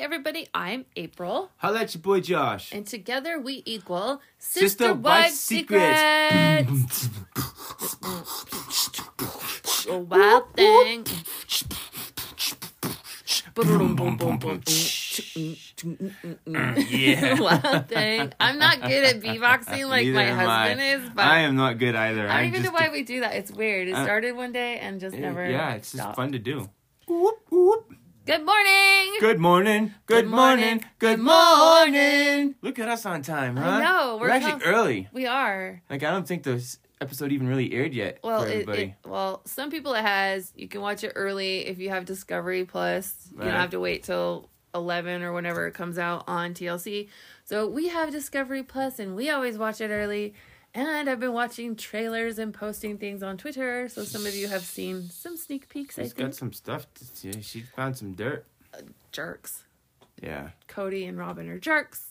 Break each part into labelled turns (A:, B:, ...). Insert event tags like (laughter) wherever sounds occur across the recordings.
A: everybody. I'm April,
B: Holla at your boy Josh.
A: and together we equal
B: Sister
A: Sister,
B: Wife
A: Wife
B: Secrets.
A: Secrets. A wild thing.
B: Yeah. (laughs)
A: Wild thing. I'm not good at beatboxing like
B: Neither
A: my husband
B: I.
A: is, but
B: I am not good either.
A: I don't
B: I'm
A: even know why we do that. It's weird. It started one day and just never.
B: Yeah, it's just fun to do. Whoop, whoop.
A: Good morning.
B: Good morning. Good,
A: Good
B: morning.
A: morning.
B: Good morning. Look at us on time,
A: I
B: huh?
A: know,
B: We're,
A: we're
B: actually early.
A: We are.
B: Like I don't think this episode even really aired yet
A: Well, it, it well, some people it has. You can watch it early if you have Discovery Plus. You
B: Right.
A: don't have to wait till eleven or whenever it comes out on TLC. So we have Discovery Plus, and we always watch it early. And I've been watching trailers and posting things on Twitter, so some of you have seen some sneak peeks. I
B: She's
A: think
B: got some stuff to see. She found some dirt.
A: Uh, jerks.
B: Yeah.
A: Cody and Robyn are jerks.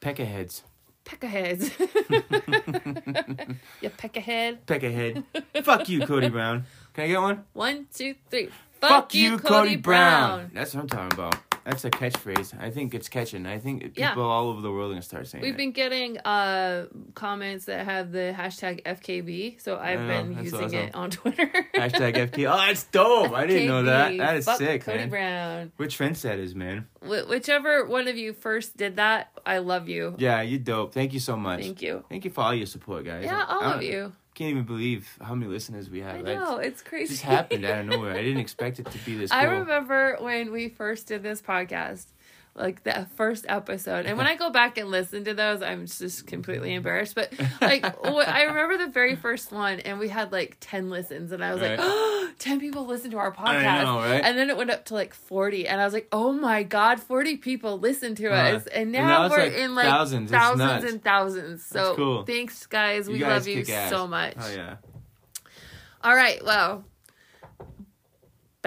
B: Peckerheads.
A: Peckaheads. (laughs) you peckahead.
B: Peckerhead. (laughs) Fuck you, Cody Brown. Can I get one?
A: One, two, three.
B: Fuck, you, Cody, Brown. That's what I'm talking about. That's a catchphrase. I think it's catching. I think people
A: Yeah.
B: all over the world are gonna start saying
A: We've
B: it.
A: been getting uh comments that have the hashtag FKB, so I've
B: know,
A: been using
B: awesome.
A: it on Twitter. (laughs)
B: Hashtag FK. Oh, that's dope. I didn't know that. That is sick,
A: Cody
B: man.
A: Brown.
B: We're trendsetters, man.
A: Wh- whichever one of you first did that, I love you.
B: Yeah, you dope. Thank you so much.
A: Thank you.
B: Thank you for all your support, guys.
A: Yeah, all
B: I
A: of you.
B: Can't even believe how many listeners we have.
A: I know it's
B: It
A: crazy.
B: just happened out of (laughs) nowhere. I didn't expect it to be this cool.
A: I remember when we first did this podcast, like the first episode, and when (laughs) I go back and listen to those, I'm just completely embarrassed. But like, (laughs) I remember the very first one, and we had like ten listens, and I was like, oh, (gasps) 10 people listen to our podcast.
B: Know, right?
A: And then it went up to like forty, and I was like, oh my god, forty people listen to
B: Uh,
A: us, and
B: and
A: now,
B: now
A: we're
B: like
A: in like
B: thousands.
A: Thousands and thousands. So
B: cool.
A: thanks, guys. We
B: you guys
A: love you so much.
B: Oh yeah.
A: All right, well.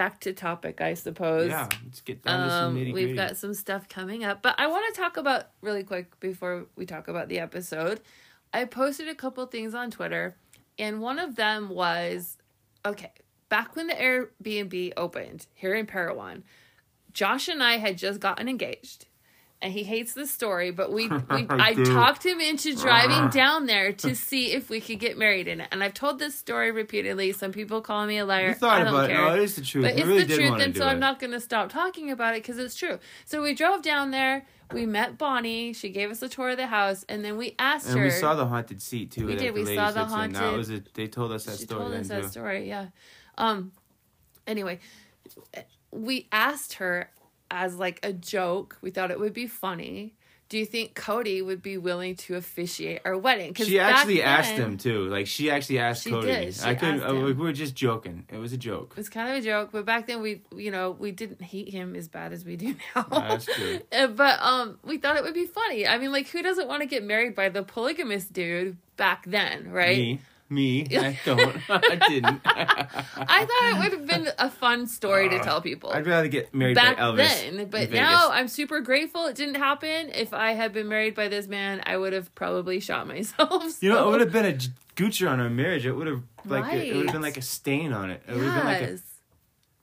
A: Back to topic, I suppose.
B: Yeah. Let's get down to some
A: Um,
B: nitty
A: we've got some stuff coming up, but I want to talk about really quick before we talk about the episode. I posted a couple things on Twitter, and one of them was okay. Back when the Airbnb opened here in Parowan, Josh and I had just gotten engaged, and he hates the story. But we, we (laughs) I
B: Dude.
A: talked him into driving
B: Ah.
A: down there to see if we could get married in it. And I've told this story repeatedly. Some people call me a liar.
B: You thought
A: I don't
B: about it.
A: care.
B: No, it is the truth.
A: But it's
B: really
A: the truth, and so
B: it.
A: I'm not going to stop talking about it because it's true. So we drove down there. We met Bonnie. She gave us a tour of the house, and then we asked
B: And
A: her.
B: we saw the haunted seat too.
A: We did, we saw the
B: in. That
A: haunted-
B: was it. They told us that
A: she
B: story
A: told us that
B: too.
A: story. Yeah. Um. Anyway, we asked her as like a joke. We thought it would be funny. Do you think Cody would be willing to officiate our wedding?
B: She
A: back
B: actually asked him too. Like she actually asked
A: She
B: Cody.
A: did. She
B: I couldn't.
A: asked
B: uh, we were just joking. It was a joke.
A: It was kind of a joke, but back then we, you know, we didn't hate him as bad as we do now.
B: Yeah, that's true. (laughs)
A: Uh, but um, we thought it would be funny. I mean, like, who doesn't want to get married by the polygamous dude back then, right?
B: Me. Me. (laughs) I (laughs) don't. I didn't. (laughs)
A: I thought it would have been a fun story to tell people.
B: I'd rather get married
A: back
B: by Elvis.
A: then, but now I'm super grateful it didn't happen. If I had been married by this man, I would have probably shot myself.
B: You know, it would have been a goocher on our marriage. It would have like it, would have been like a stain on it. It would have been like a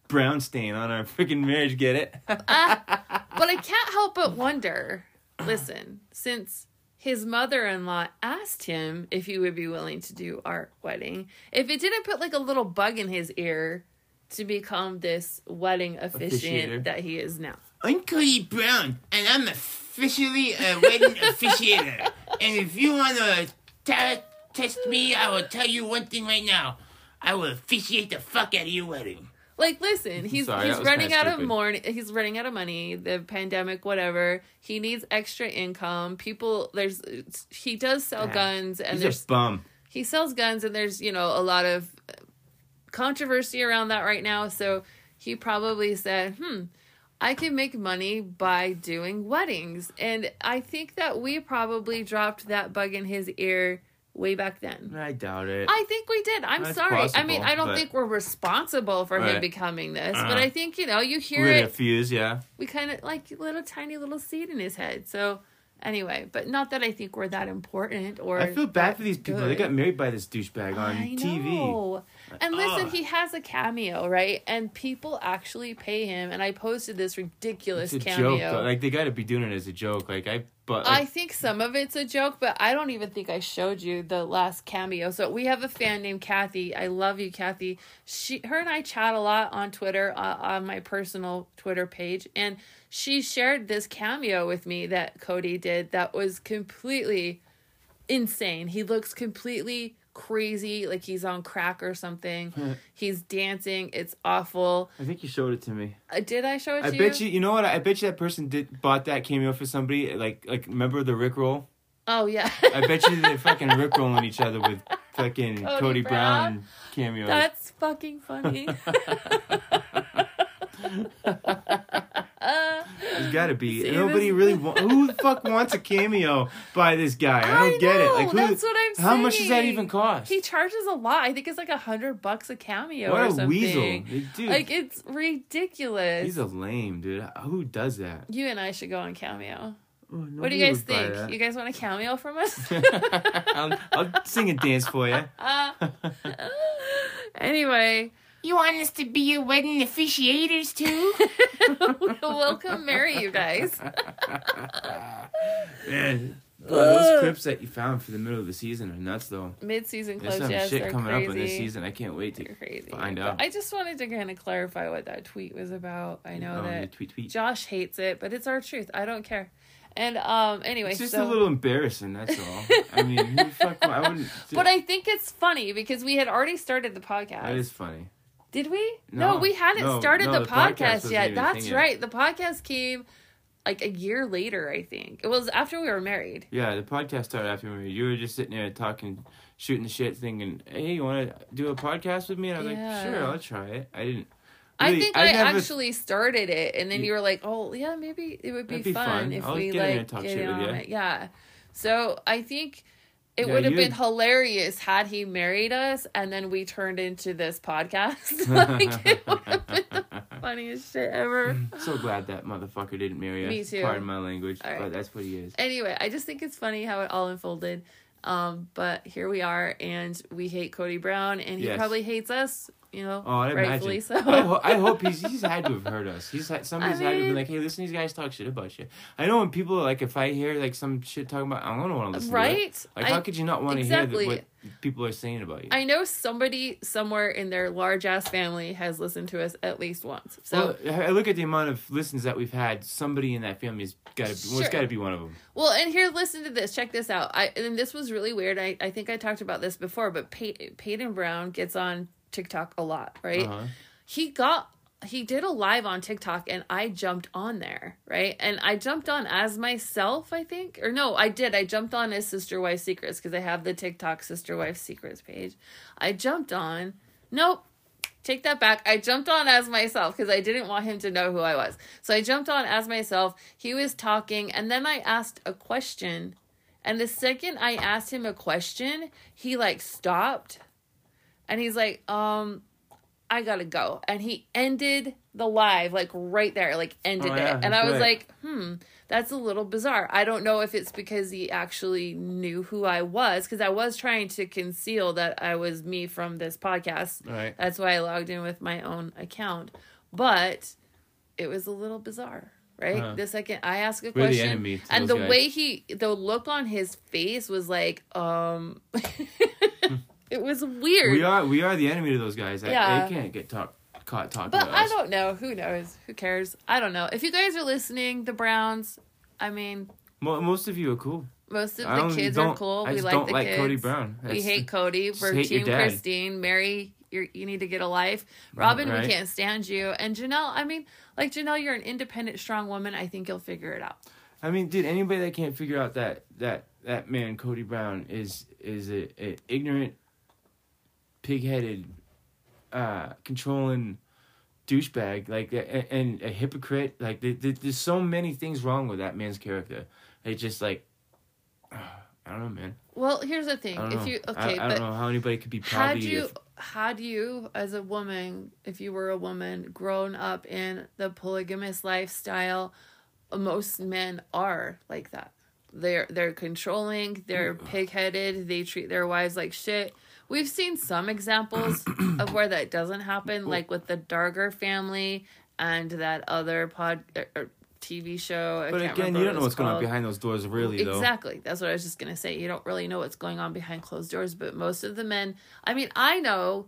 B: brown stain on our freaking marriage. Get it?
A: Ah, but I can't help but wonder. Listen, since his mother-in-law asked him if he would be willing to do our wedding, if it didn't put like a little bug in his ear to become this wedding officiant
B: Officiator.
A: that he is now.
C: I'm Cody Brown, and I'm officially a wedding (laughs) officiator. And if you want to t- test me, I will tell you one thing right now. I will officiate the fuck out of your wedding.
A: Like, listen, he's
B: Sorry,
A: he's running out of
B: stupid.
A: more. He's running out of money. The pandemic, whatever. He needs extra income. People, there's he does sell
B: Yeah.
A: guns, and
B: He's
A: there's
B: a bum.
A: he sells guns and there's you know a lot of controversy around that right now so he probably said hmm i can make money by doing weddings and i think that we probably dropped that bug in his ear way back then
B: I doubt it.
A: I think we did. I'm
B: That's
A: sorry. I mean, I don't
B: but-
A: think we're responsible for him becoming this,
B: Uh-huh.
A: but I think you know, you hear
B: Lit
A: it
B: a fuse, yeah.
A: we kind of like little tiny little seed in his head. So anyway, but not that I think we're that important or
B: I feel bad for these people.
A: good.
B: They got married by this douchebag on
A: I
B: TV.
A: know. And listen,
B: Ugh.
A: he has a cameo, right? And people actually pay him. And I posted this ridiculous
B: It's a
A: cameo.
B: joke. Though. Like they got to be doing it as a joke. Like I, but
A: I think some of it's a joke, but I don't even think I showed you the last cameo. So we have a fan named Kathy. I love you, Kathy. She, her, and I chat a lot on Twitter uh, on my personal Twitter page, and she shared this cameo with me that Cody did. That was completely insane. He looks completely crazy, like he's on crack or something. (laughs) he's dancing. It's awful.
B: I think you showed it to me.
A: Uh, did I show it to
B: I bet you. You know what? I bet you that person did bought that cameo for somebody. Like like remember the Rick roll?
A: Oh yeah.
B: I bet you they're fucking Rick rolling each other with fucking
A: Cody
B: Cody,
A: Brown?
B: Brown, cameos.
A: That's fucking funny. (laughs) (laughs) (laughs) Uh,
B: There's got to be.
A: See,
B: Nobody really. (laughs) Wa- who the fuck wants a cameo by this guy? I don't
A: I
B: get it. Like who?
A: that's what I'm
B: How much does that even cost?
A: he charges a lot. I think it's like a hundred bucks a cameo
B: what
A: or
B: a
A: something.
B: weasel, dude.
A: Like it's ridiculous.
B: he's a lame dude. Who does that?
A: you and I should go on cameo.
B: Oh,
A: What do you guys think? You guys want a cameo from us? (laughs)
B: I'll, I'll sing and dance for you.
A: uh, anyway,
C: You want us to be your wedding officiators too? (laughs)
A: we'll come marry you guys. (laughs)
B: Man, those clips that you found for the middle of the season are nuts, though.
A: Mid-season
B: There's
A: clips,
B: some
A: yes,
B: shit
A: they're
B: coming
A: crazy.
B: up in this season. I can't wait to
A: They're crazy.
B: find
A: But
B: out.
A: I just wanted to kind of clarify what that tweet was about. I know
B: Oh,
A: that
B: tweet tweet.
A: Josh hates it, but it's our truth. I don't care. And um, anyway,
B: It's just
A: so
B: a little embarrassing. That's all. I mean, who the fuck? I wouldn't. (laughs)
A: But I think it's funny because we had already started the podcast.
B: That is funny.
A: Did we? No,
B: No,
A: we hadn't
B: no,
A: started
B: no,
A: the,
B: the podcast
A: podcast, yet. That's
B: thing yet.
A: right. The podcast came like a year later, I think. It was after we were married.
B: Yeah, the podcast started after me. You were just sitting there talking, shooting the shit, thinking, "Hey, you want to do a podcast with me?" And I was
A: Yeah.
B: like, "Sure, I'll try it." I didn't.
A: I think I,
B: never-
A: actually started it, and then
B: You-
A: you were like, "Oh, yeah, maybe it would be,
B: That'd be
A: fun,
B: fun.
A: if
B: I'll
A: we
B: get
A: like get
B: with
A: on
B: you.
A: it." Yeah. So I think it
B: Yeah,
A: would have
B: you-
A: been hilarious had he married us, and then we turned into this podcast. (laughs) like it would have been the (laughs) funniest shit ever.
B: So glad that motherfucker didn't marry us.
A: Me too.
B: Pardon my language,
A: right.
B: but that's what he is.
A: anyway, I just think it's funny how it all unfolded. Um, but here we are, and we hate Cody Brown, and he
B: Yes.
A: probably hates us. You know,
B: Oh, I
A: rightfully
B: imagine.
A: so.
B: I, ho- I hope he's he's had to have heard us. He's had (laughs) somebody's had to be like, "Hey, listen, to these guys talk shit about you." I know when people like if I hear like some shit talking about, I don't want to listen. To it.
A: right?
B: Like,
A: I,
B: how could you not want to
A: exactly.
B: hear the, what people are saying about you?
A: I know somebody somewhere in their large ass family has listened to us at least once. So,
B: well, I look at the amount of listens that we've had. Somebody in that family has got to. Well,
A: Sure.
B: it's got to be one of them.
A: well, and here, listen to this. Check this out. I and this was really weird. I, I think I talked about this before, but Pey- Paedon Brown gets on TikTok a lot, right?
B: Uh-huh.
A: he got he did a live on TikTok and I jumped on there, right? And I jumped on as myself, I think. Or no, I did. I jumped on as Sister Wife Secrets because I have the TikTok Sister Wife Secrets page. I jumped on. Nope. Take that back. I jumped on as myself because I didn't want him to know who I was. So I jumped on as myself. He was talking and then I asked a question. And the second I asked him a question, he like stopped and he's like, um, I gotta go. And he ended the live, like right there, like ended
B: Oh,
A: it. and I was
B: right.
A: like, hmm, that's a little bizarre. I don't know if it's because he actually knew who I was, because I was trying to conceal that I was me from this podcast.
B: Right.
A: That's why I logged in with my own account. But it was a little bizarre. Right,
B: Huh.
A: the second I ask a
B: We're
A: question, and the
B: guys.
A: way he, the look on his face was like, um, (laughs) it was weird.
B: We are we are the enemy to those guys.
A: Yeah.
B: They can't get talk, caught talking
A: But I don't know. Who knows? Who cares? I don't know. If you guys are listening, the Browns, I mean,
B: Mo- most of you are cool.
A: most of the kids are cool.
B: I
A: we like
B: don't
A: the
B: like
A: kids.
B: Cody Brown.
A: we
B: That's-
A: hate Cody. We're
B: hate
A: Team. Christine. Meri, you're, you need to get a life. Robyn,
B: Right.
A: we can't stand you. And Janelle, I mean, like Janelle, you're an independent, strong woman. I think you'll figure it out.
B: I mean, dude, anybody that can't figure out that that that man Cody Brown is is a, a ignorant, pig-headed, uh, controlling douchebag, like a, and a hypocrite. Like there, there- there's so many things wrong with that man's character. It's just like, (sighs) I don't know, man.
A: Well, here's the thing. If
B: know.
A: you okay,
B: I,
A: but
B: don't know how anybody could be proud
A: had
B: of
A: you
B: you.
A: had you as a woman if you were a woman grown up in the polygamous lifestyle most men are like that they're they're controlling they're pig-headed they treat their wives like shit we've seen some examples (clears throat) of where that doesn't happen, like with the Darger family and that other pod er, er, or, or TV show.
B: But again, you don't know what's going on behind those doors, really, though.
A: Exactly. That's what I was just going to say. You don't really know what's going on behind closed doors, but most of the men, I mean, I know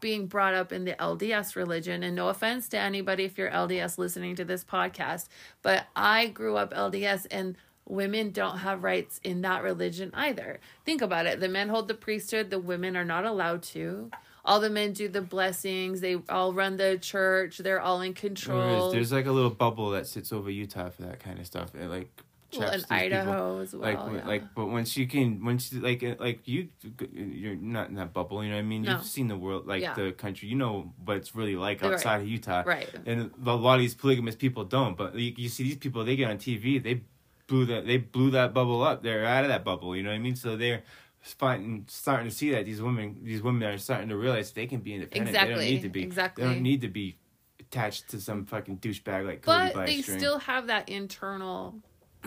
A: being brought up in the LDS religion, and no offense to anybody if you're LDS listening to this podcast, but I grew up LDS and women don't have rights in that religion either. Think about it. The men hold the priesthood, the women are not allowed to. All the men do the blessings. They all run the church. They're all in control.
B: There's like a little bubble that sits over Utah for that kind of stuff. It like
A: well, in
B: these people.
A: Idaho as well.
B: like
A: yeah.
B: like but once you can once you- like like you you're not in that bubble you know what i mean
A: No.
B: you've seen the world like
A: Yeah.
B: the country you know what it's really like
A: Right.
B: outside of utah
A: right.
B: and a lot of these polygamous people don't but you, you see these people they get on tv they blew that they blew that bubble up they're out of that bubble you know what i mean so they're starting starting to see that these women these women are starting to realize they can be independent
A: Exactly.
B: they don't need to be
A: exactly.
B: they don't need to be attached to some fucking douchebag like Cody
A: but they
B: string.
A: still have that internal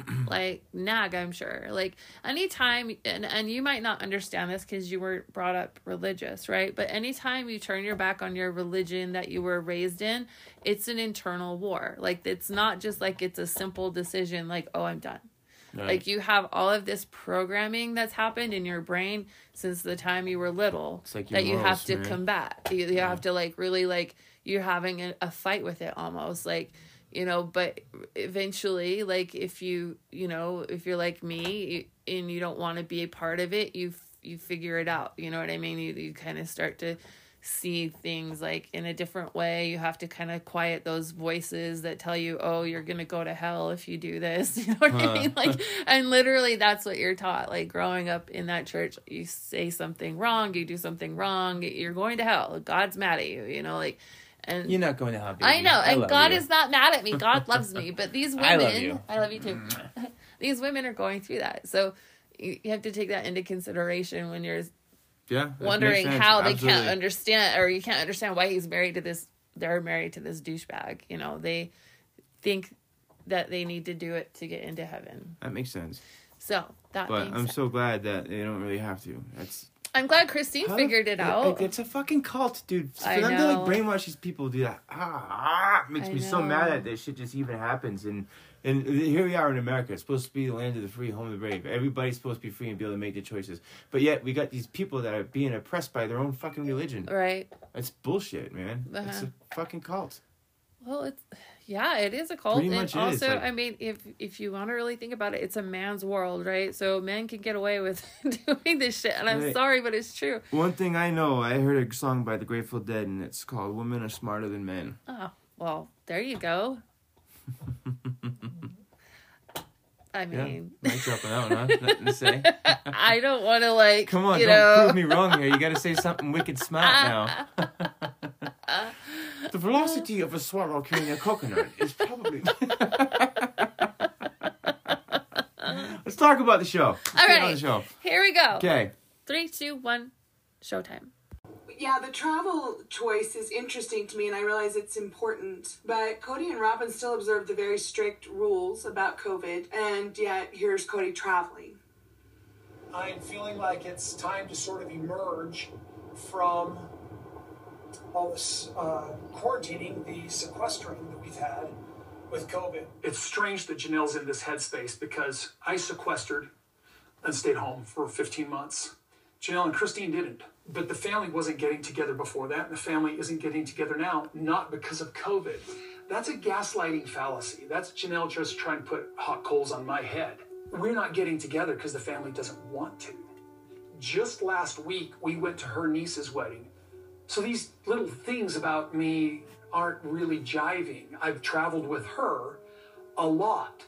A: (clears throat) like nag i'm sure like anytime and, and you might not understand this because you were brought up religious right but anytime you turn your back on your religion that you were raised in it's an internal war like it's not just like it's a simple decision like oh i'm done
B: Right.
A: like you have all of this programming that's happened in your brain since the time you were little
B: It's like
A: that you have to
B: man.
A: combat. You, you have to like really like you're having a, a fight with it almost like you know. But eventually, like if you you know if you're like me and you don't want to be a part of it, you you figure it out. You know what I mean? You you kind of start to see things like in a different way. You have to kind of quiet those voices that tell you, "Oh, you're going to go to hell if you do this." (laughs) You know what I mean? Like and literally that's what you're taught. Like growing up in that church, you say something wrong, you do something wrong, you're going to hell. God's mad at you, you know, like and
B: you're not going to help
A: I know, and God
B: you.
A: is not mad at me. God (laughs) loves me. But these women,
B: I love you.
A: I love you too. (laughs) these women are going through that. So you you have to take that into consideration when you're
B: yeah
A: wondering
B: sense.
A: how they
B: Absolutely.
A: can't understand or you can't understand why he's married to this they're married to this douchebag. You know, they think that they need to do it to get into heaven.
B: That makes sense.
A: So that
B: But
A: being
B: I'm
A: said-
B: so glad that they don't really have to. That's
A: I'm glad Christine
B: How
A: figured it
B: it-
A: out.
B: It's a fucking cult, dude. For
A: I
B: them to like
A: know.
B: brainwash these people, do that ah, ah, makes
A: I
B: me so mad that this shit just even happens. And and here we are in America. It's supposed to be the land of the free, home of the brave. Everybody's supposed to be free and be able to make their choices. But yet we got these people that are being oppressed by their own fucking religion.
A: right.
B: That's bullshit, man. It's
A: Uh-huh.
B: a fucking cult.
A: Well, it's yeah, it is a cult,
B: Pretty
A: and
B: much it is,
A: also,
B: like-
A: I mean, if if you want to really think about it, it's a man's world, right? So men can get away with (laughs) doing this shit, and I'm
B: Right.
A: sorry, but it's true.
B: One thing I know, I heard a song by the Grateful Dead, and it's called "Women Are Smarter Than Men."
A: Oh, well, there you go. (laughs) I
B: Yeah,
A: mean,
B: mic drop on that one, huh? (laughs) Nothing to say.
A: I don't want to like,
B: Come on,
A: you
B: don't
A: know,
B: prove me wrong here. You got to say something wicked smart now. The velocity of a swallow carrying a coconut is probably. Let's talk about the show. Let's
A: All
B: get on
A: right.
B: the show.
A: Here we go.
B: Okay.
A: Three, two, one, showtime.
D: Yeah, the travel choice is interesting to me, and I realize it's important. But Cody and Robin still observe the very strict rules about COVID, and yet here's Cody traveling.
E: I am feeling like it's time to sort of emerge from all this uh, quarantining, the sequestering that we've had with COVID. It's strange that Janelle's in this headspace because I sequestered and stayed home for 15 months. Janelle and Christine didn't. But the family wasn't getting together before that, and the family isn't getting together now, not because of COVID. That's a gaslighting fallacy. That's Janelle just trying to put hot coals on my head. We're not getting together because the family doesn't want to. Just last week, we went to her niece's wedding. So these little things about me aren't really jiving. I've traveled with her a lot.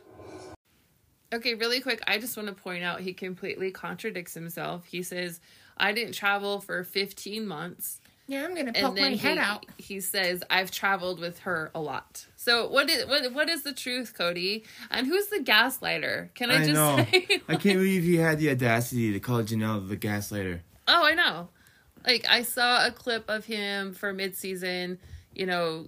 A: Okay, really quick, I just want to point out he completely contradicts himself. He says, I didn't travel for 15 months.
C: Yeah, I'm gonna
A: And
C: poke
A: then
C: my head
A: he,
C: out.
A: he says, I've traveled with her a lot. So what is what what is the truth, Cody? And who's the gaslighter? Can I,
B: I
A: just
B: know. (laughs)
A: say
B: I can't believe he had the audacity to call Janelle the gaslighter.
A: Oh, I know. Like I saw a clip of him for midseason, you know,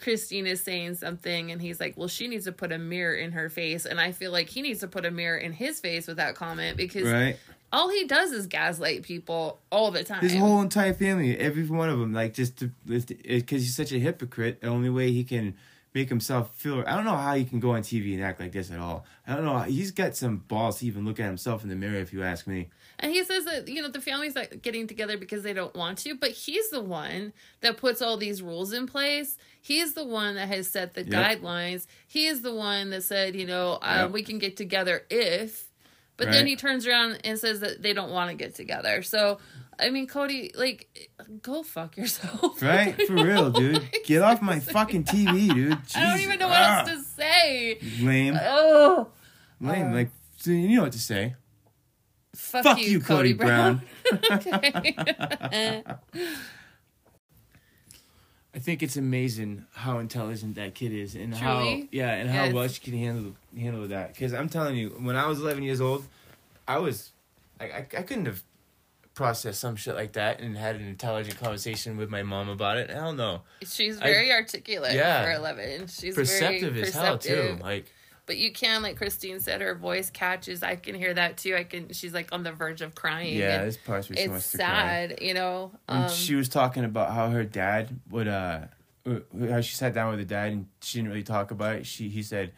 A: Christine is saying something and he's like, "Well, she needs to put a mirror in her face." And I feel like he needs to put a mirror in his face with that comment because
B: Right?
A: all he does is gaslight people all the time.
B: His whole entire family, every one of them, like just because he's such a hypocrite. The only way he can make himself feel. I don't know how he can go on TV and act like this at all. I don't know. He's got some balls to even look at himself in the mirror, if you ask me.
A: And he says that, you know, the family's not getting together because they don't want to, but he's the one that puts all these rules in place. He's the one that has set the
B: Yep.
A: guidelines. He is the one that said, you know, uh,
B: Yep.
A: we can get together if. But then he turns around and says that they don't want to get together. So, I mean, Cody, like, go fuck yourself.
B: Right? (laughs) For real, dude. Get off my fucking TV, dude. (laughs)
A: I don't even know what
B: Ah.
A: else to say.
B: Lame.
A: Oh,
B: Lame. Like, so you know what to say.
A: Fuck,
B: Fuck
A: you,
B: you,
A: Cody,
B: Cody
A: Brown.
B: Brown. (laughs) I think it's amazing how intelligent that kid is, and how yeah, and
A: Yes.
B: how well she can handle handle that. Because I'm telling you, when I was 11 years old, I was, I, I, I couldn't have processed some shit like that and had an intelligent conversation with my mom about it. Hell no,
A: She's
B: I-
A: very articulate
B: Yeah.
A: for 11. She's
B: perceptive
A: very
B: as hell too. Like
A: But you can, like Christine said, her voice catches. I can hear that too. I can. She's like on the verge of crying.
B: yeah, this parts where she
A: it's
B: wants to cry.
A: sad, you know. Um,
B: she was talking about how her dad would uh uh, how she sat down with her dad and she didn't really talk about it. She he said,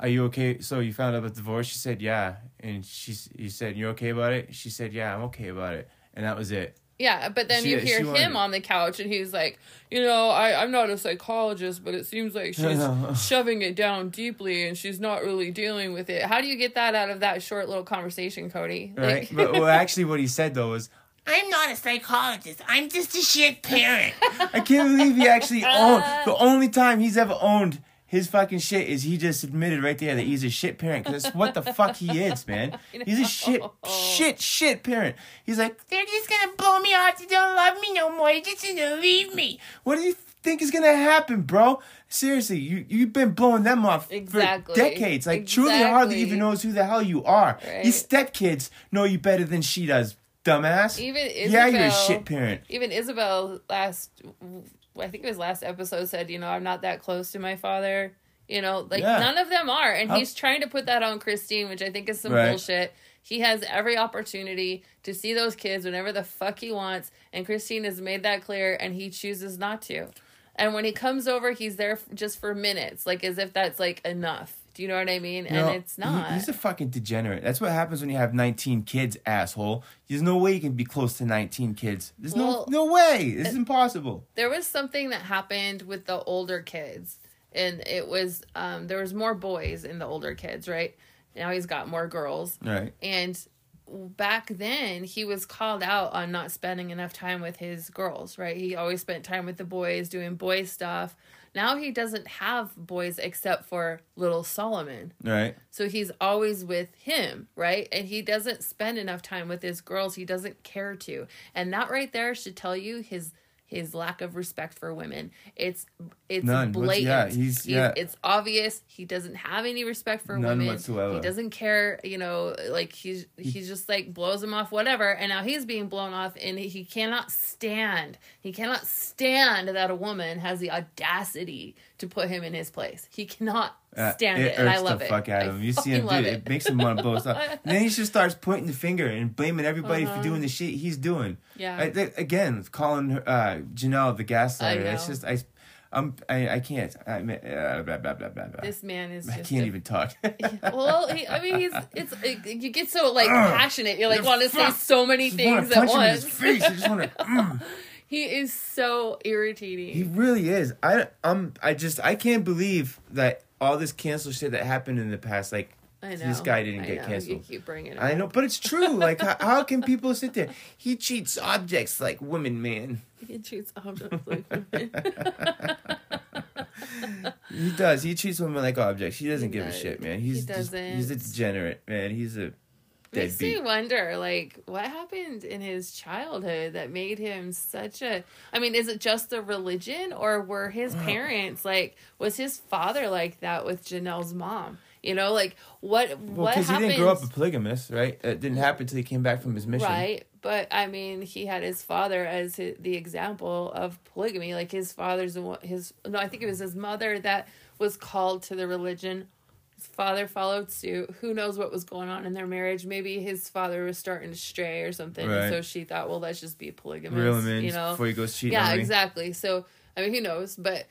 B: "Are you okay?" So you found out about the divorce. She said, "Yeah," and she he said, "You okay about it?" She said, "Yeah, I'm okay about it," and that was it.
A: Yeah, but then
B: she-
A: you hear
B: wanted-
A: him on the couch, and he's like, you know, I I'm not a psychologist, but it seems like she's (laughs) shoving it down deeply, and she's not really dealing with it. How do you get that out of that short little conversation, Cody?
B: Right? but well, (laughs) actually, what he said though was,
C: I'm not a psychologist. I'm just a shit parent. (laughs)
B: "I can't believe he actually owned the only time he's ever owned." His fucking shit is he just admitted right there that he's a shit parent because that's what the fuck he is, man. (laughs) He's a shit, shit, shit parent. He's like,
C: They're just gonna blow me off. They don't love me no more. They're just gonna leave me.
B: What do you think is gonna happen, bro? Seriously, you you've been blowing them off
A: Exactly.
B: for decades. Like truly hardly even knows who the hell you are.
A: Right.
B: These stepkids know you better than she does, dumbass.
A: Even Ysabel,
B: yeah, you're a shit parent.
A: even Ysabel last I think it was last episode said, you know, I'm not that close to my father. You know, like
B: Yeah.
A: none of them are. And
B: How-
A: he's trying to put that on Christine, which I think is some
B: Right.
A: bullshit. He has every opportunity to see those kids whenever the fuck he wants, and Christine has made that clear and he chooses not to. And when he comes over, he's there just for minutes, like as if that's like enough. Do you know what I mean?
B: You
A: and
B: know,
A: it's
B: he-
A: not.
B: he's a fucking degenerate. That's what happens when you have 19 kids, asshole. There's no way you can be close to 19 kids. There's
A: Well,
B: no no way. This is impossible.
A: there was something that happened with the older kids and it was um there was more boys in the older kids right now he's got more girls
B: Right.
A: and back then he was called out on not spending enough time with his girls right he always spent time with the boys doing boy stuff now he doesn't have boys except for little solomon
B: Right.
A: so he's always with him, right? And he doesn't spend enough time with his girls. He doesn't care to. And that right there should tell you his his lack of respect for women. It's it's
B: None.
A: Blatant.
B: yeah, he's- yeah.
A: it's obvious he doesn't have any respect for
B: None
A: women.
B: whatsoever.
A: He doesn't care, you know, like he's he's just like blows him off whatever and now he's being blown off and he cannot stand. He cannot stand that a woman has the audacity to put him in his place. He cannot
B: Uh,
A: stand
B: it
A: it, and I love
B: the
A: it.
B: fuck out
A: I
B: of him. You see him,
A: love
B: dude. It. makes him want to blow stuff. (laughs) And then he just starts pointing the finger and blaming everybody for doing the shit he's doing.
A: Uh-huh. Yeah.
B: I, again, calling her, uh, Janelle the gaslighter.
A: I
B: It's just I, I'm I, I can't. I mean, uh, blah, blah, blah, blah, blah.
A: This man is
B: I can't
A: a-
B: even talk. (laughs)
A: well, he, I mean, he's it's it, you get so like passionate. You like want to say so many
B: just
A: things at
B: punch him in his
A: once.
B: face. I just want to. (laughs)
A: He is so irritating.
B: He really is. I um I just I can't believe that all this cancel shit that happened in the past. Like
A: I know
B: this guy didn't
A: I
B: get
A: know,
B: canceled.
A: You keep bringing it.
B: I
A: up.
B: know, but it's true. Like, how, how can (laughs) people sit there? He cheats objects like women, man.
A: He cheats objects like women.
B: He does. He treats women like objects. He doesn't
A: He
B: give a shit, man.
A: He
B: He's just, he's a degenerate, man. He's a
A: Makes me wonder, like, what happened in his childhood that made him such a. I mean, is it just the religion, or were his parents like? Was his father like that with Janelle's mom? You know, like what?
B: Well,
A: what
B: because he didn't grow up a polygamist, right? It didn't happen until he came back from his mission.
A: Right. But I mean, he had his father as hi the example of polygamy. Like his father's his, no, I think it was his mother that was called to the religion. Father followed suit. Who knows what was going on in their marriage? Maybe his father was starting to stray or something,
B: Right.
A: and so she thought, well, let's just be polygamous. You know,
B: before he goes cheating
A: yeah, exactly. So I mean, who knows? But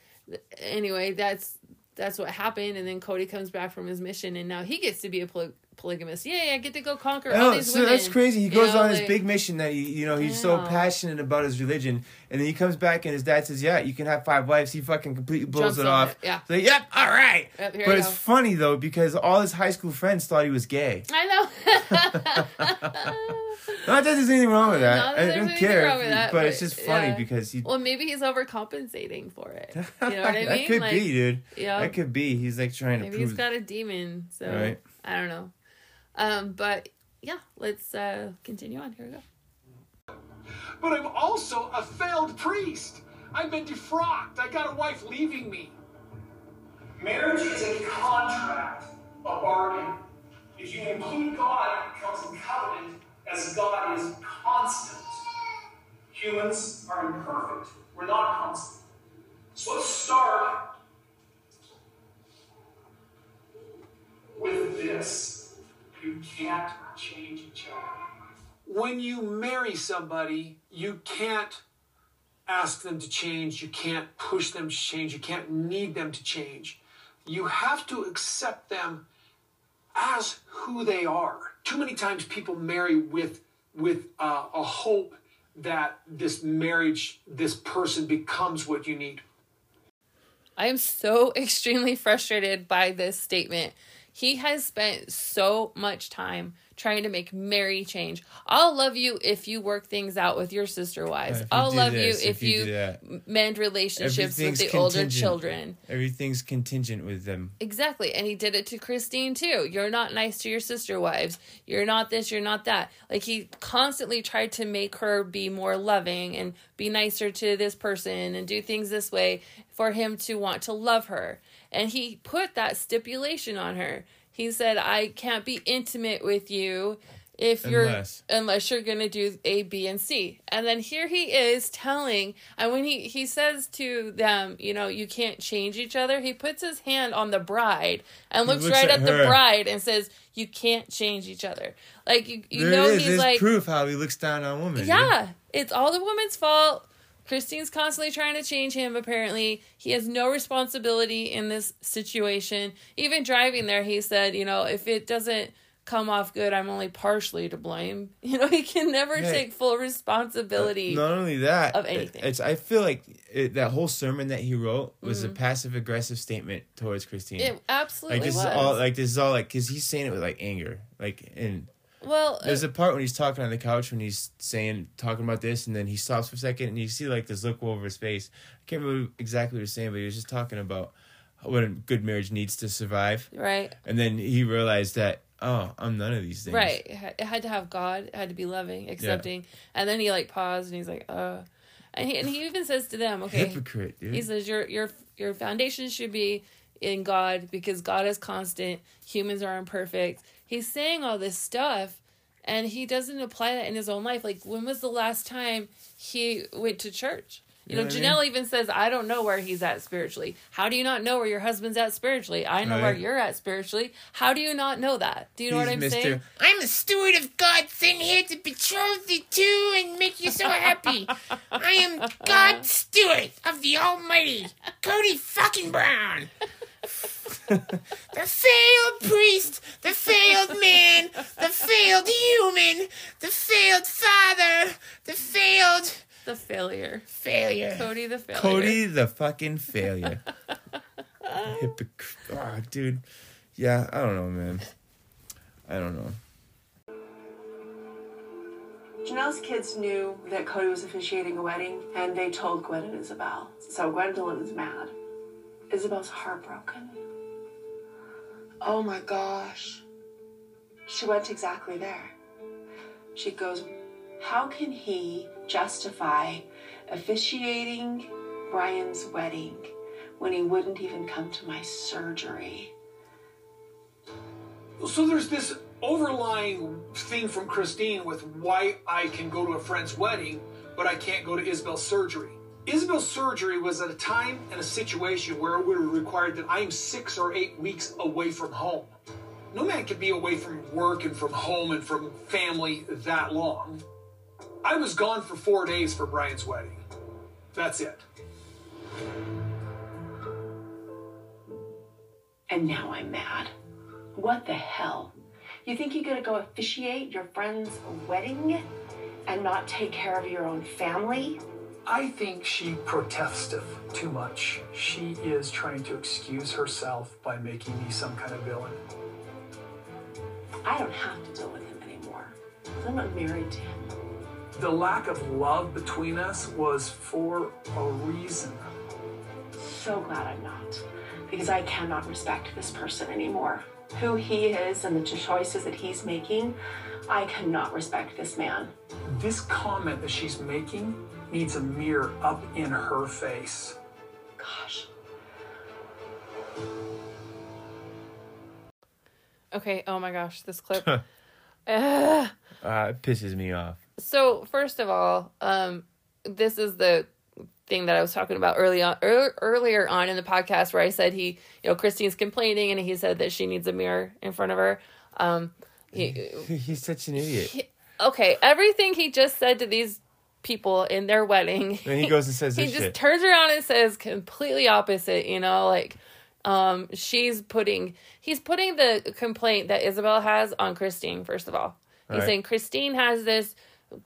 A: anyway, that's that's what happened, and then Cody comes back from his mission, and now he gets to be a poly- polygamist. yeah, I get to go conquer all these
B: so
A: women.
B: that's crazy. He
A: You
B: goes
A: know,
B: on his
A: like-
B: big mission that he, you know, he's so passionate about his religion, and then he comes back and his dad says, "Yeah, you can have five wives." He fucking completely blows
A: Jumps
B: it off.
A: it, yeah.
B: So, yep, all right.
A: Yep,
B: but it's
A: go.
B: funny though because all his high school friends thought he was gay.
A: I know. (laughs)
B: Not that there's anything wrong with that. I don't care,
A: that,
B: but,
A: but,
B: it's just funny
A: yeah.
B: because he.
A: well, maybe he's overcompensating for it. (laughs) You know what I mean?
B: that could
A: like,
B: be, dude.
A: Yeah.
B: That could be. He's like trying to
A: Maybe he's got a demon. So
B: Right.
A: I don't know. Um, but yeah, let's uh continue on. Here we go.
E: But I'm also a failed priest. I've been defrocked. I got a wife leaving me. Marriage is a contract, a bargain. If you include God, it becomes a covenant, as God is constant. Humans are imperfect. We're not constant. So let's start with this. You can't change each other when you marry somebody, you can't ask them to change, you can't push them to change, you can't need them to change. You have to accept them as who they are. Too many times people marry with with uh, a hope that this marriage, this person becomes what you need.
A: I am so (laughs) extremely frustrated by this statement. He has spent so much time trying to make Meri change. I'll love you if you work things out with your sister wives.
B: you
A: I'll love
B: this,
A: you
B: if
A: if
B: you
A: you,
B: do that.
A: m- mend relationships with the older children.
B: Everything's contingent with them.
A: Exactly. And he did it to Christine too. You're not nice to your sister wives. You're not this, you're not that. Like he constantly tried to make her be more loving and be nicer to this person and do things this way for him to want to love her. And he put that stipulation on her. He said, I can't be intimate with you if you're
B: Unless.
A: unless you're gonna do A, B, and C. And then here he is telling, and when he he says to them, you know, you can't change each other. He puts his hand on the bride and looks,
B: looks
A: right
B: at
A: at, the bride and says, "You can't change each other." Like you, you
B: There
A: know, he's
B: There's
A: like,
B: proof how he looks down on women. dude.
A: yeah, it's all the woman's fault. Christine's constantly trying to change him, apparently. He has no responsibility in this situation. Even driving there, he said, you know, if it doesn't come off good, I'm only partially to blame. (laughs) You know, he can never
B: Yeah.
A: take full responsibility.
B: Not only that,
A: of anything.
B: it's. I feel like it, that whole sermon that he wrote was
A: Mm-hmm.
B: a passive aggressive statement towards Christine.
A: it absolutely
B: like this
A: was.
B: is all like this is all like because he's saying it with like anger like and
A: well,
B: there's a part when he's talking on the couch when he's saying talking about this and then he stops for a second and you see like this look over his face i can't remember exactly what he was saying but he was just talking about what a good marriage needs to survive
A: right,
B: and then he realized that oh i'm none of these things
A: right. It had- to have God. It had to be loving, accepting. yeah. And then he like paused and he's like, uh, and he and he even says to them, okay,
B: hypocrite dude
A: He says your your your foundation should be in God because God is constant. Humans are imperfect. He's saying all this stuff and he doesn't apply that in his own life. Like when was the last time he went to church? You,
B: You
A: know,
B: know what I
A: Janelle even says, I don't know where he's at spiritually. How do you not know where your husband's at spiritually? I know where you're at spiritually. How do you not know that? Do you know what I'm
B: He's Mr.
A: saying?
C: I'm a steward of God sent here to betroth you to and make you so happy. I am (laughs) God's steward of the Almighty, Cody fucking Brown. (laughs) the failed priest, the failed man, the failed human, the failed father, the failed
A: The failure.
C: failure.
A: Cody the failure.
B: cody the fucking failure (laughs) hypocrite oh, ah, dude yeah i don't know man i don't know
D: Janelle's kids knew that Cody was officiating a wedding, and they told Gwen and Ysabel. So Gwendolyn's mad. Ysabel's heartbroken. Oh my gosh. She went exactly there. She goes, How can he justify officiating Brian's wedding when he wouldn't even come to my surgery?
E: So there's this overlying thing from Christine with why I can go to a friend's wedding, but I can't go to Ysabel's surgery. Ysabel's surgery was at a time and a situation where it would have required that I am six or eight weeks away from home. No man can be away from work and from home and from family that long. I was gone for four days for Brian's wedding. That's it.
D: And now I'm mad. What the hell? You think you're gonna go officiate your friend's wedding and not take care of your own family?
E: I think she protested too much. She is trying to excuse herself by making me some kind of villain.
D: I don't have to deal with him anymore. I'm not married to him.
E: The lack of love between us was for a reason.
D: So glad I'm not. Because I cannot respect this person anymore. Who he is and the choices that he's making, I cannot respect this man.
E: This comment that she's making needs a mirror up in her face.
D: Gosh.
A: Okay. Oh my gosh, this clip. (laughs) (laughs) Ugh.
B: Uh, it pisses me off.
A: So first of all, um, this is the thing that I was talking about early on, ear earlier on in the podcast where I said he, you know, Christine's complaining and he said that she needs a mirror in front of her. Um, he, (laughs)
B: He's such an idiot.
A: he- okay, everything he just said to these people in their wedding,
B: And he goes and says (laughs)
A: he just
B: shit.
A: turns around and says completely opposite. You know, like um, she's putting he's putting the complaint that Ysabel has on Christine. First of all, he's
B: Right.
A: saying Christine has this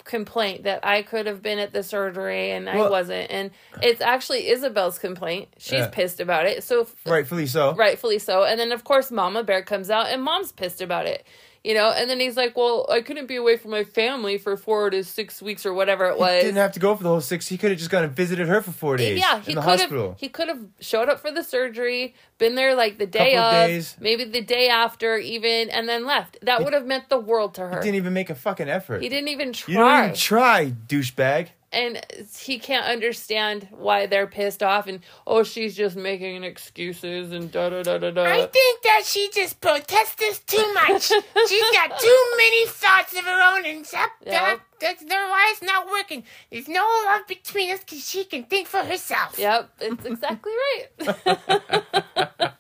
A: complaint that I could have been at the surgery and I wasn't, and it's actually Ysabel's complaint. She's
B: Yeah.
A: pissed about it. So
B: Rightfully so.
A: rightfully so. And then of course Mama Bear comes out and Mom's pissed about it. You know, and then he's like, "Well, I couldn't be away from my family for four to six weeks or whatever it was He
B: didn't have to go for the whole six. He could have just gone and visited her for four days.
A: yeah, he
B: in the
A: could
B: hospital.
A: have. He could have showed up for the surgery, been there like the day
B: Couple
A: of,
B: days.
A: maybe the day after, even, and then left. That would have meant the world to her.
B: He didn't even make a fucking effort.
A: he didn't even try.
B: You don't even try, douchebag.
A: And he can't understand why they're pissed off and oh she's just making excuses and da da da da da.
C: I think that she just protests too much. She's got (laughs) too many thoughts of her own, and that, that, that's their why it's not working. There's no love between us because she can think for herself.
A: Yep, it's exactly right. (laughs)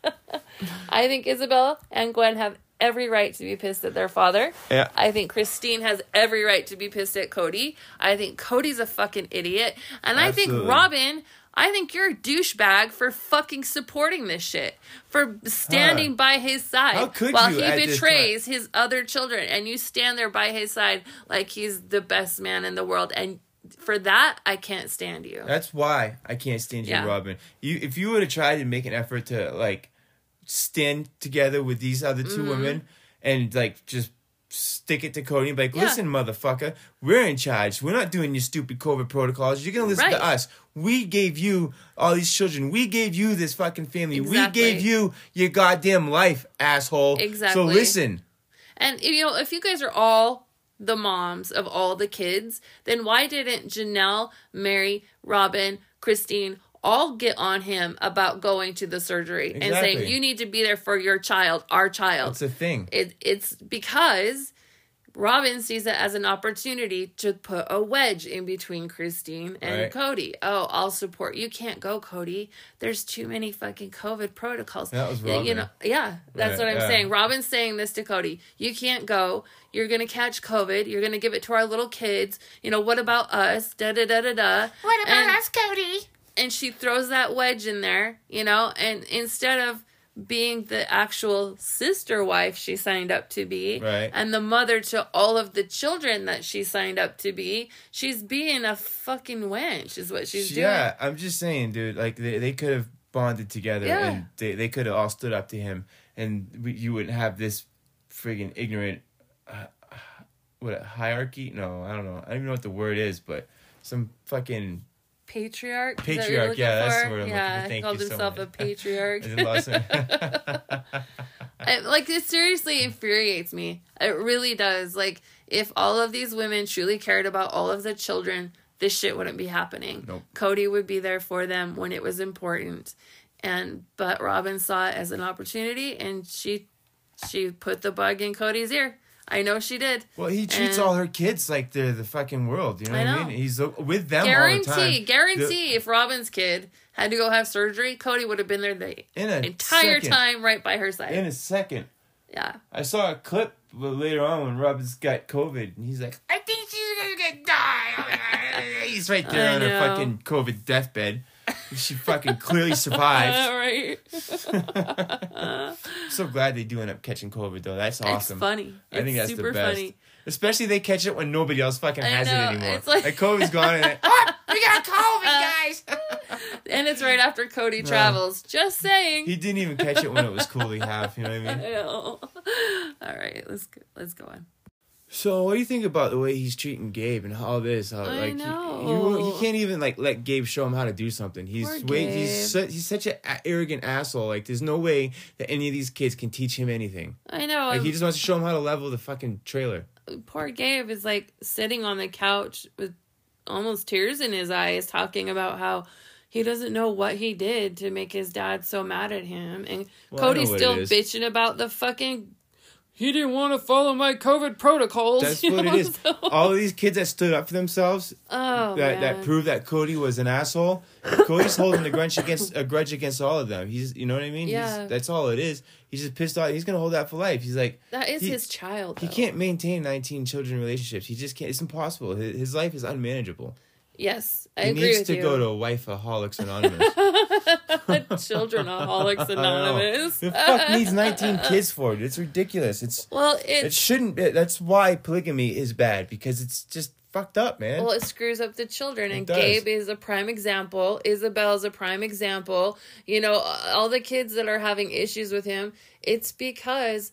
A: (laughs) I think Isabel and Gwen have every right to be pissed at their father.
B: Yeah.
A: I think Christine has every right to be pissed at Cody. I think Cody's a fucking idiot. And I think Robyn, I think you're a douchebag for fucking supporting this shit. For standing
B: Huh.
A: by his side while
B: you
A: he betrays his other children and you stand there by his side like he's the best man in the world and for that I can't stand you.
B: That's why I can't stand you,
A: Yeah.
B: Robyn. You, if you would have tried to make an effort to like stand together with these other 2
A: Mm-hmm.
B: women and like just stick it to Cody and be like,
A: Yeah.
B: listen, motherfucker, we're in charge. We're not doing your stupid COVID protocols. You're gonna listen
A: Right.
B: to us. We gave you all these children. We gave you this fucking family.
A: Exactly.
B: We gave you your goddamn life, asshole.
A: Exactly.
B: So listen.
A: And you know, if you guys are all the moms of all the kids, then why didn't Janelle, Meri, Robyn, Christine all get on him about going to the surgery and saying you need to be there for your child, our child?
B: It's a thing.
A: it, it's because Robyn sees it as an opportunity to put a wedge in between Christine and
B: Right.
A: Cody. Oh, I'll support you. Can't go, Cody. There's too many fucking COVID protocols.
B: That was
A: Yeah, You know, yeah, that's
B: Right,
A: what I'm
B: yeah.
A: saying. Robyn's saying this to Cody. You can't go. You're gonna catch COVID. You're gonna give it to our little kids. You know what about us? Da da da da da.
C: What about
A: And-
C: us, Cody?
A: And she throws that wedge in there, you know, and instead of being the actual sister wife she signed up to be
B: Right.
A: and the mother to all of the children that she signed up to be, she's being a fucking wench is what she's doing.
B: yeah, I'm just saying, dude. Like they, they could have bonded together
A: Yeah.
B: and they, they could have all stood up to him, and we, you wouldn't have this friggin' ignorant uh, what hierarchy? No, I don't know. I don't even know what the word is, but some fucking
A: Patriarch? Is that
B: Patriarch, yeah, that's the word I'm looking
A: yeah,
B: for.
A: he
B: Thank
A: called
B: so
A: himself a patriarch.
B: I just lost it.
A: I- like it seriously infuriates me. It really does. Like if all of these women truly cared about all of the children, this shit wouldn't be happening.
B: Nope.
A: Cody would be there for them when it was important. And but Robyn saw it as an opportunity and she she put the bug in Cody's ear. I know she did.
B: Well, he treats
A: And-
B: all her kids like they're the fucking world. You know
A: I
B: what I mean? He's with them all the time.
A: Guarantee, guarantee. if Robyn's kid had to go have surgery, Cody would have been there the entire
B: second,
A: time, right by her side.
B: In a second,
A: yeah.
B: I saw a clip later on when Robyn's got COVID, and he's like,
C: I think she's gonna get die. (laughs)
B: he's right there
A: I
B: on her
A: know.
B: fucking COVID deathbed. She fucking clearly survived. (laughs)
A: Right. (laughs)
B: So glad they do end up catching COVID though. That's awesome.
A: It's funny.
B: I think
A: It's
B: that's
A: super
B: the best.
A: funny.
B: Especially they catch it when nobody else fucking
A: I
B: has
A: know,
B: it anymore.
A: it's like-
B: COVID's gone and it, (laughs)
C: "Ah, we got COVID, guys.
A: And it's right after Cody travels. Just saying.
B: he didn't even catch it when it was cool to have. You know what I mean?
A: I know. All right, let's go, let's go on.
B: So what do you think about the way he's treating Gabe and all this? How,
A: I
B: like
A: know.
B: He, he, he can't even like let Gabe show him how to do something. He's
A: Gabe.
B: he's su- he's such an arrogant asshole. Like there's no way that any of these kids can teach him anything.
A: I know.
B: Like he just wants to show him how to level the fucking trailer.
A: poor Gabe is like sitting on the couch with almost tears in his eyes, talking about how he doesn't know what he did to make his dad so mad at him, and
B: Well,
A: Cody's still bitching about the fucking. He didn't want to follow my COVID protocols.
B: That's (laughs)
A: you
B: what
A: know?
B: it is.
A: So-
B: All of these kids that stood up for themselves
A: oh
B: that
A: man.
B: that proved that Cody was an asshole. Cody's holding a grudge against a grudge against all of them. He's you know what I mean?
A: Yeah.
B: He's, that's all it is. He's just pissed off. He's gonna hold that for life. He's like
A: that is
B: he-
A: his child.
B: he can't maintain 19 children relationships. He just can't. It's impossible. His, his life is unmanageable.
A: Yes, I
B: He
A: agree
B: needs to
A: you.
B: go to Wifeaholics Anonymous. (laughs)
A: Childrenaholics. (laughs) Anonymous.
B: The fuck needs 19 (laughs) kids for it? It's ridiculous. It's
A: Well,
B: it shouldn't. Be, that's why polygamy is bad because it's just fucked up, man.
A: Well, it screws up the children, and
B: does.
A: Gabe is a prime example. Ysabel's a prime example. You know, all the kids that are having issues with him, it's because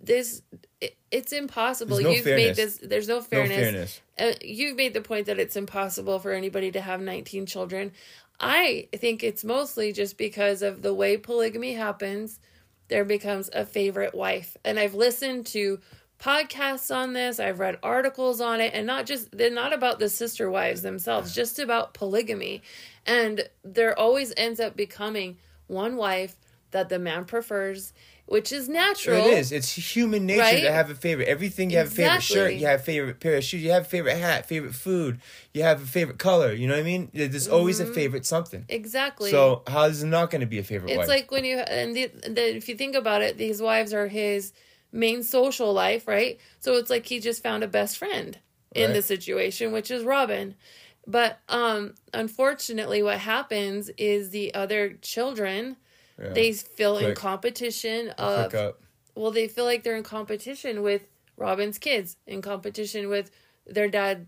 A: this. It, it's impossible.
B: No
A: You've made this. There's no
B: no
A: fairness.
B: fairness.
A: Uh, you've made the point that it's impossible for anybody to have 19 children. I think it's mostly just because of the way polygamy happens. There becomes a favorite wife. And I've listened to podcasts on this, I've read articles on it, and not just, they're not about the sister wives themselves, just about polygamy. And there always ends up becoming one wife that the man prefers, which is natural.
B: It is. It's human nature
A: Right?
B: to have a favorite. Everything you have a favorite shirt, you have a favorite pair of shoes, you have a favorite hat, favorite food, you have a favorite color. You know what I mean? There's always a favorite something.
A: Exactly.
B: So how is it not going to be a favorite
A: It's
B: wife?
A: like when you and the, the, if you think about it, these wives are his main social life, right? So it's like he just found a best friend in the situation, which is Robyn. But um unfortunately what happens is the other children
B: Yeah.
A: they feel in
B: Click.
A: competition
B: Hook
A: of well they feel like they're in competition with Robyn's kids, in competition with their dad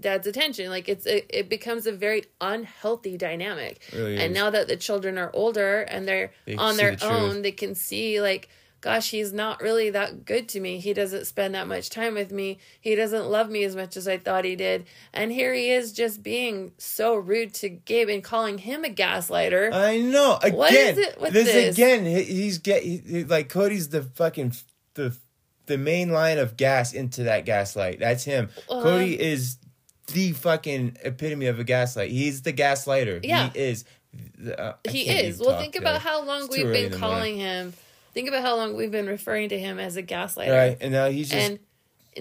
A: dad's attention. Like it's it, it becomes a very unhealthy dynamic.
B: Really
A: and now that the children are older and they're
B: They
A: on their
B: the
A: own, they can see like gosh, he's not really that good to me. He doesn't spend that much time with me. He doesn't love me as much as I thought he did. And here he is just being so rude to Gabe and calling him a gaslighter.
B: I know. Again,
A: What is it with
B: this,
A: this?
B: again. He's get he, like Cody's the fucking the the main line of gas into that gaslight. That's him.
A: Uh-huh.
B: Cody is the fucking epitome of a gaslight. He's the gaslighter.
A: Yeah.
B: he is. uh,
A: he is. Well, think
B: today.
A: about how long
B: It's
A: we've been
B: in the morning.
A: calling him. Think about how long we've been referring to him as a gaslighter.
B: right, and now he's just
A: and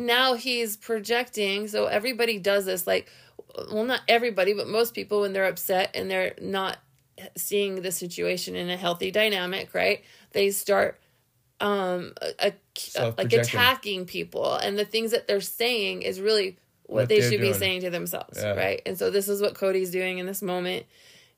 A: now he's projecting so everybody does this like well not everybody but most people when they're upset and they're not seeing the situation in a healthy dynamic right they start um a, a- like attacking people. And the things that they're saying is really what,
B: What
A: they should be saying to themselves
B: Yeah.
A: right? And so this is what cody's doing in this moment.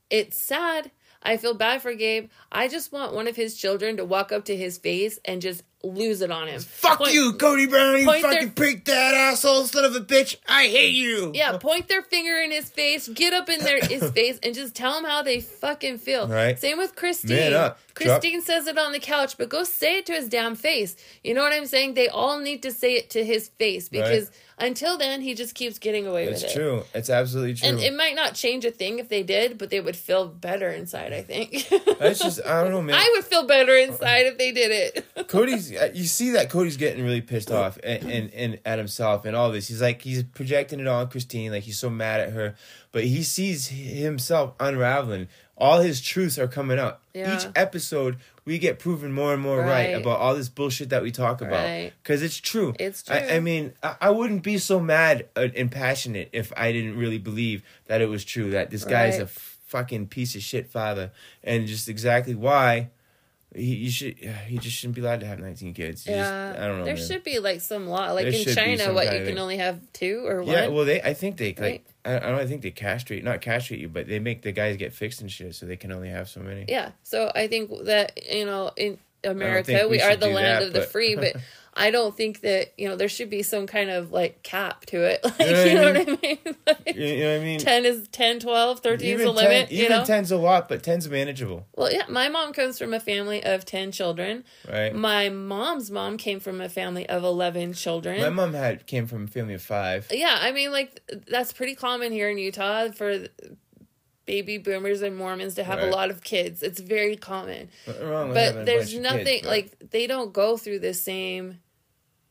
A: It's sad I feel bad for Gabe. I just want one of his children to walk up to his face and just lose it on him.
B: fuck
A: Point-
B: you, Cody Brown. You
A: their-
B: fucking prick that asshole, son of a bitch. I hate you.
A: Yeah, point their finger in his face, get up in their his face, and just tell him how they fucking feel.
B: Right.
A: Same with Christine.
B: Man up. Drop-
A: Christine says it on the couch, but go say it to his damn face. You know what I'm saying? They all need to say it to his face because until then, he just keeps getting away
B: It's
A: with it.
B: It's true. It's absolutely true.
A: And it might not change a thing if they did, but they would feel better inside. I think. (laughs)
B: That's just I don't know, man.
A: I would feel better inside if they did it. (laughs)
B: Cody's uh, you see that Cody's getting really pissed off and, and, and at himself and all this. He's like he's projecting it on Christine, like he's so mad at her, but he sees himself unraveling. All his truths are coming out.
A: Yeah.
B: Each episode we get proven more and more right,
A: Right.
B: about all this bullshit that we talk about
A: Right.
B: because it's true.
A: It's true.
B: I mean, I, I wouldn't be so mad uh, and passionate if I didn't really believe that it was true that this guy's a fucking piece of shit father, and just exactly why. He you should (sighs) he just shouldn't be allowed to have nineteen kids. Just-
A: Yeah,
B: I don't know.
A: There
B: man.
A: should be like some law, like
B: There
A: in China, what you can only have two or one.
B: Yeah, well, they I think they like
A: Right.
B: I, I don't I think they castrate not castrate you, but they make the guys get fixed and shit, so they can only have so many.
A: Yeah. So I think that, you know, in America, we,
B: we
A: are the land
B: that,
A: of the free, but (laughs) I don't think that, you know, there should be some kind of like cap to it. (laughs) Like,
B: know what
A: you
B: I
A: know what I mean? (laughs) Like,
B: You, you know what I mean?
A: 10 is 10, 12, 13 is
B: even
A: the limit,
B: 10,
A: you
B: even
A: know?
B: 10's a lot, but 10's manageable,
A: Well, yeah, my mom comes from a family of 10 children.
B: right?
A: My mom's mom came from a family of 11 children.
B: My mom had came from a family of five.
A: Yeah, I mean, like that's pretty common here in Utah for baby boomers and Mormons to have a lot of kids. It's very common,
B: Nothing wrong with having
A: but there's nothing
B: kids, but-
A: like they don't go through the same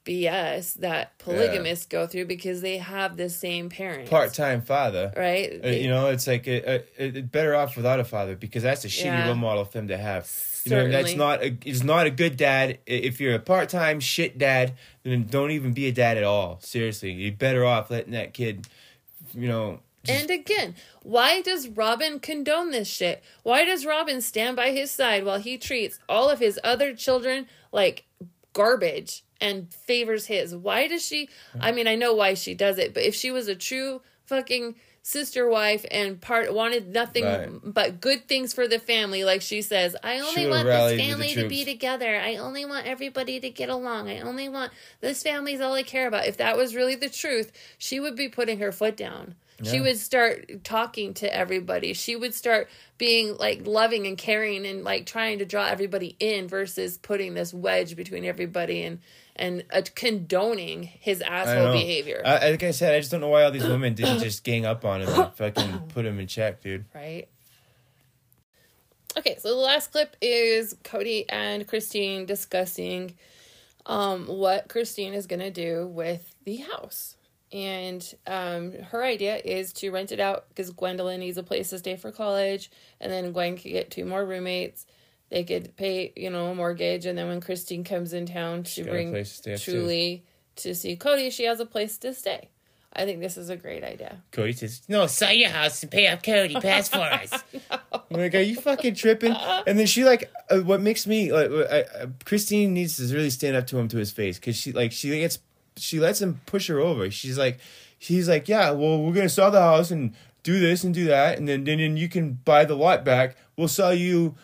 A: BS that polygamists go through because they have the same parents.
B: part-time father.
A: right?
B: Uh, you know, it's like uh, uh, uh, better off without a father because that's a shitty
A: Yeah.
B: role model for them to have. You know, that's not a, it's not a good dad. If you're a part-time shit dad, then don't even be a dad at all. Seriously, you're better off letting that kid, you know.
A: And again, why does Robyn condone this shit? Why does Robyn stand by his side while he treats all of his other children like garbage and favors his? Why does she? I mean, I know why she does it, but if she was a true fucking sister wife and part wanted nothing
B: Right.
A: but good things for the family like she says i only want this family to be together. I only want everybody to get along. I only want this family's all i care about. If that was really the truth she would be putting her foot down. She would start talking to everybody. She would start being like loving and caring and like trying to draw everybody in versus putting this wedge between everybody and and uh, condoning his asshole
B: know.
A: behavior
B: I, like I said, I just don't know why all these women didn't just gang up on him and fucking (coughs) put him in check, dude.
A: right? Okay, so the last clip is Cody and Christine discussing um, what Christine is going to do with the house. And um, her idea is to rent it out because Gwendlyn needs a place to stay for college, and then Gwen could get two more roommates. They could pay, you know, a mortgage, and then when Christine comes in town
B: she, a to too.
A: Truly to see Cody, she has a place to stay. I think this is a great idea.
B: Cody says,
C: No, sell your house and pay off Coyote Pass for (laughs) us.
B: I'm like, are you fucking tripping? And then she like, uh, what makes me like, uh, uh, Christine needs to really stand up to him to his face because she like she gets she lets him push her over. She's like, he's like, yeah, well, we're gonna sell the house and do this and do that, and then then, then you can buy the lot back. We'll sell you.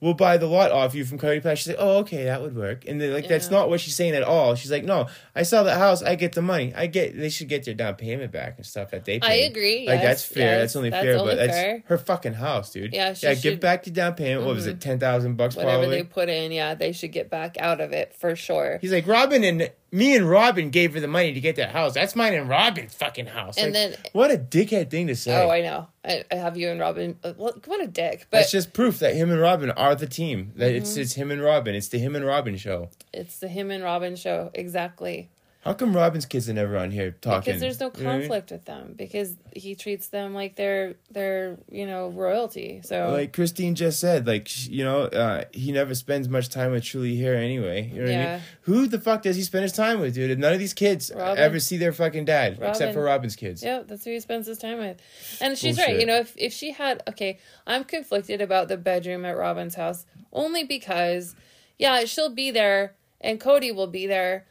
B: We'll buy the lot off you from Coyote Pass. She's like, oh, okay, that would work. And then like that's not what she's saying at all. She's like, no, I sell the house, I get the money. I get they should get their down payment back and stuff that they
A: pay.
B: I
A: agree,
B: Like
A: yes,
B: that's fair.
A: yes,
B: that's only
A: that's
B: fair,
A: only
B: but that's
A: fair.
B: her fucking house, dude.
A: Yeah, she
B: yeah.
A: should-
B: Give back the down payment. What was it, mm-hmm. ten thousand bucks?
A: Whatever
B: probably.
A: they put in, yeah, they should get back out of it for sure.
B: He's like Robyn and me and Robyn gave her the money to get that house. That's mine and Robyn's fucking house.
A: And
B: Like,
A: then-
B: what a dickhead thing to say.
A: Oh, I know. I, I have you and Robyn. uh, What, a dick! But
B: That's just proof that him and Robyn are the team. That it's
A: Mm-hmm.
B: it's him and Robyn. It's the him and Robyn show.
A: it's the him and Robyn show exactly
B: How come Robyn's kids are never on here talking?
A: because there's no
B: You know
A: conflict with them because he treats them like they're they're you know royalty. So
B: Like Christine just said, like you know, uh, he never spends much time with Truly here anyway. You know what I
A: Yeah.
B: mean? Who the fuck does he spend his time with, dude? None of these kids
A: Robyn.
B: ever see their fucking dad, except for Robyn's kids.
A: Yeah, that's who he spends his time with. And she's right. You know, if, if she had, okay, I'm conflicted about the bedroom at Robyn's house only because, yeah, she'll be there and Cody will be there,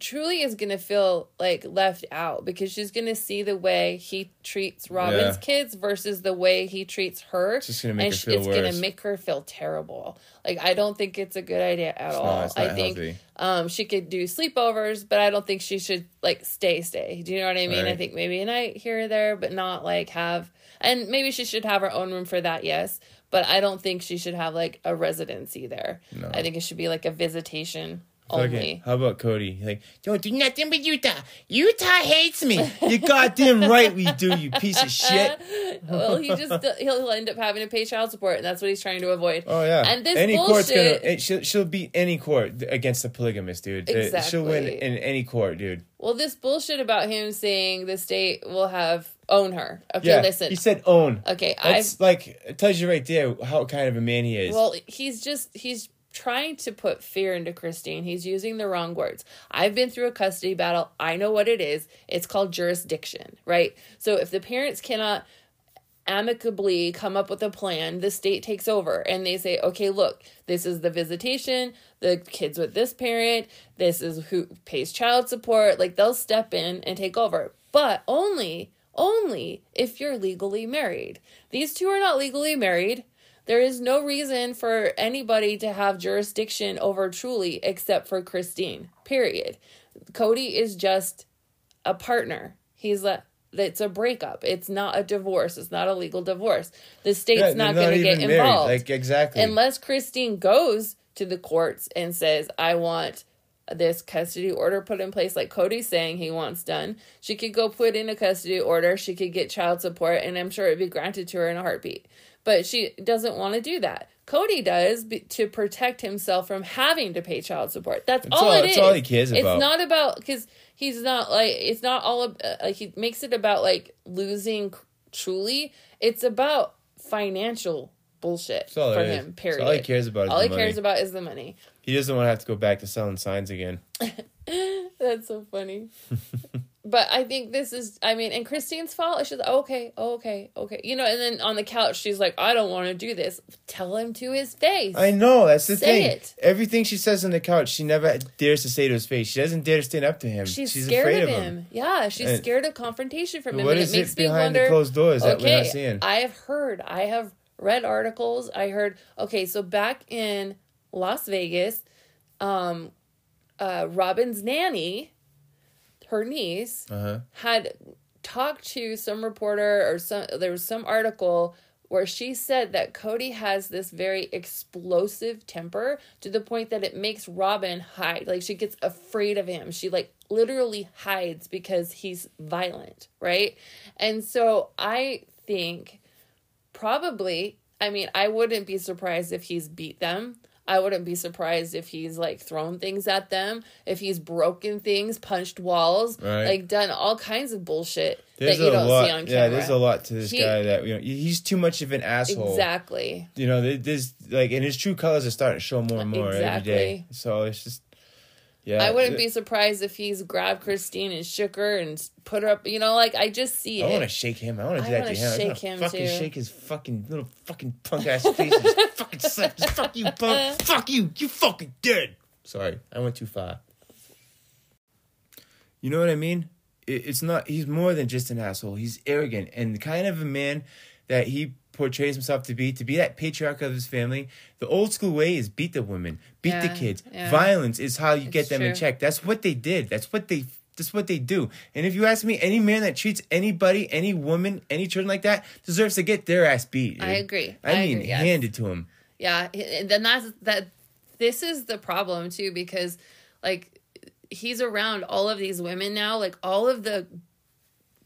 A: Truly is going to feel like left out because she's going to see the way he treats Robyn's
B: Yeah.
A: kids versus the way he treats her.
B: It's just gonna make
A: and
B: her feel
A: it's gonna make her feel terrible. Like, I don't think it's a good idea at all.
B: No, it's
A: I think
B: healthy.
A: um, she could do sleepovers, but I don't think she should like stay stay. Do you know what I mean? I think maybe a night here or there, but not like have. And maybe she should have her own room for that. Yes, but I don't think she should have like a residency there.
B: No.
A: I think it should be like a visitation Only.
B: how about Cody? Like,
C: Don't do nothing with Utah. Utah hates me.
B: you goddamn right we do, you piece of shit. (laughs)
A: well, he just (laughs) he'll, end up having to pay child support, and that's what he's trying to avoid.
B: Oh yeah.
A: And this
B: any court's gonna
A: bullshit-
B: it, she'll she'll beat any court against a polygamist, dude. Uh, She'll win in any court, dude.
A: Well, this bullshit about him saying the state will have own her. Okay,
B: yeah,
A: listen.
B: he said own.
A: okay, I've
B: like it tells you right there how kind of a man he is.
A: Well, he's just he's trying to put fear into Christine. He's using the wrong words. I've been through a custody battle. I know what it is. It's called jurisdiction, right? So if the parents cannot amicably come up with a plan, the state takes over and they say, "Okay, look, this is the visitation, the kids with this parent, this is who pays child support." Like they'll step in and take over. But only only if you're legally married. These two are not legally married. There is no reason for anybody to have jurisdiction over Truly except for Christine. Period. Cody is just a partner. He's a it's a breakup. It's not a divorce. It's not a legal divorce. The state's
B: Yeah,
A: not
B: they're
A: going to get
B: even married.
A: involved
B: Like exactly.
A: unless Christine goes to the courts and says, I want this custody order put in place, like Cody's saying he wants done. She could go put in a custody order. She could get child support, and I'm sure it'd be granted to her in a heartbeat. But she doesn't want to do that. Cody does be, to protect himself from having to pay child support. That's, all,
B: all-
A: it is.
B: all he cares
A: It's
B: about.
A: It's not about because he's not like it's not all uh, like he makes it about like losing truly. It's about financial bullshit for
B: is.
A: him. Period.
B: all he cares about is
A: All
B: the
A: he
B: money.
A: cares about is the money.
B: he doesn't want to have to go back to selling signs again. (laughs)
A: That's so funny. (laughs) but I think this is, I mean, and Christine's fault. She's like, okay, okay, okay. You know, and then on the couch, she's like, I don't want to do this. Tell him to his face.
B: I know that's the
A: Say
B: thing.
A: it.
B: Everything she says on the couch, she never dares to say to his face. She doesn't dare to stand up to him.
A: She's,
B: She's,
A: scared
B: afraid
A: of
B: of
A: him. Yeah, she's
B: And-
A: scared of confrontation from him.
B: What
A: and
B: is
A: it makes
B: it
A: me
B: behind
A: wonder.
B: the closed doors that we're
A: okay,
B: not seeing?
A: I have heard. I have read articles. I heard. Okay, so back in Las Vegas, um, uh, Robyn's nanny, her niece,
B: Uh-huh.
A: had talked to some reporter or some. There was some article where she said that Cody has this very explosive temper to the point that it makes Robyn hide. Like she gets afraid of him. She like literally hides because he's violent, right? And so I think probably, I mean, I wouldn't be surprised if he's beat them. I wouldn't be surprised if he's like thrown things at them, if he's broken things, punched walls,
B: Right.
A: like done all kinds of bullshit
B: There's
A: that you
B: a
A: don't
B: lot.
A: see on camera.
B: yeah, there's a lot to this
A: He-
B: guy that you know. He's too much of an asshole.
A: Exactly.
B: You know, there- there's like, and his true colors are starting to show more and more every day. So it's just, yeah.
A: I wouldn't be surprised if he's grabbed Christine and shook her and put her up. You know, like I just see
B: I
A: it.
B: want to shake him. I want to
A: I
B: do that
A: wanna
B: to him. I
A: shake
B: wanna
A: him,
B: fucking
A: too.
B: shake his fucking little fucking punk ass face. and just (laughs) fucking slap. Just fuck you, punk. (laughs) fuck you. You fucking dead. Sorry, I went too far. You know what I mean? It, it's not. He's more than just an asshole. He's arrogant and the kind of a man that he portrays himself to be. To be that patriarch of his family. The old school way is beat the women, beat the kids.
A: yeah.
B: Violence is how you get
A: It's
B: them in check. That's what they did. That's what they. That's what they do. And if you ask me, any man that treats anybody, any woman, any children like that deserves to get their ass beat.
A: I agree.
B: I,
A: I
B: mean,
A: agree, yes.
B: handed to him.
A: Yeah, and then that's that. This is the problem too because, like, he's around all of these women now. Like, all of the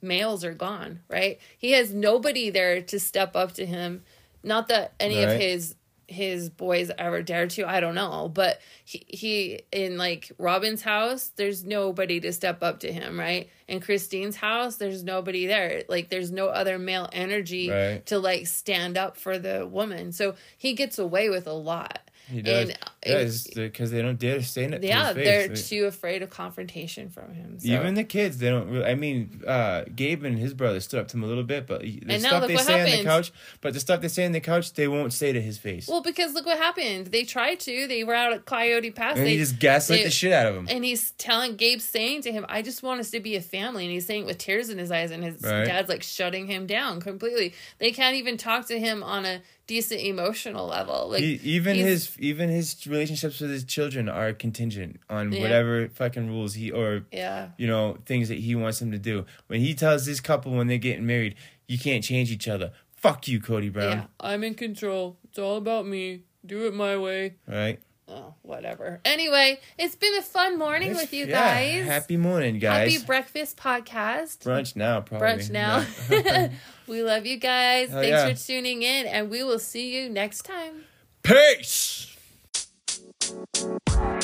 A: males are gone. Right? He has nobody there to step up to him. Not that any of his his boys ever dare to. I don't know, but he he in like Robyn's house, there's nobody to step up to him. Right? In Christine's house, there's nobody there. Like, there's no other male energy
B: Right.
A: to like stand up for the woman. So he gets away with a lot.
B: He does.
A: And
B: yeah, because they don't dare say it.
A: yeah,
B: to his
A: they're
B: face.
A: too afraid of confrontation from him. So.
B: Even the kids, they don't really. I mean, uh, Gabe and his brother stood up to him a little bit, but the
A: And
B: stuff they say on the couch, but the stuff they say on the couch, they won't say to his face.
A: well, because look what happened. They tried to. They were out at Coyote Pass.
B: and
A: they,
B: he just gaslit
A: they-
B: the shit out of him.
A: And he's telling Gabe, saying to him, "I just want us to be a family," and he's saying it with tears in his eyes, and his
B: Right.
A: dad's like shutting him down completely. They can't even talk to him on a decent emotional level. Like
B: He, even his even his relationships with his children are contingent on
A: Yeah.
B: whatever fucking rules he or
A: yeah,
B: you know things that he wants them to do. When he tells this couple when they're getting married, you can't change each other. Fuck you, Cody Brown.
A: yeah. I'm in control. It's all about me. Do it my way.
B: Right?
A: Oh, whatever. Anyway, it's been a fun morning with you
B: Yeah,
A: guys.
B: Happy morning, guys.
A: Happy breakfast podcast.
B: brunch now, probably.
A: Brunch now.
B: Yeah. (laughs)
A: we love you guys.
B: Hell
A: Thanks
B: yeah.
A: for tuning in, and we will see you next time.
B: Peace. Bye.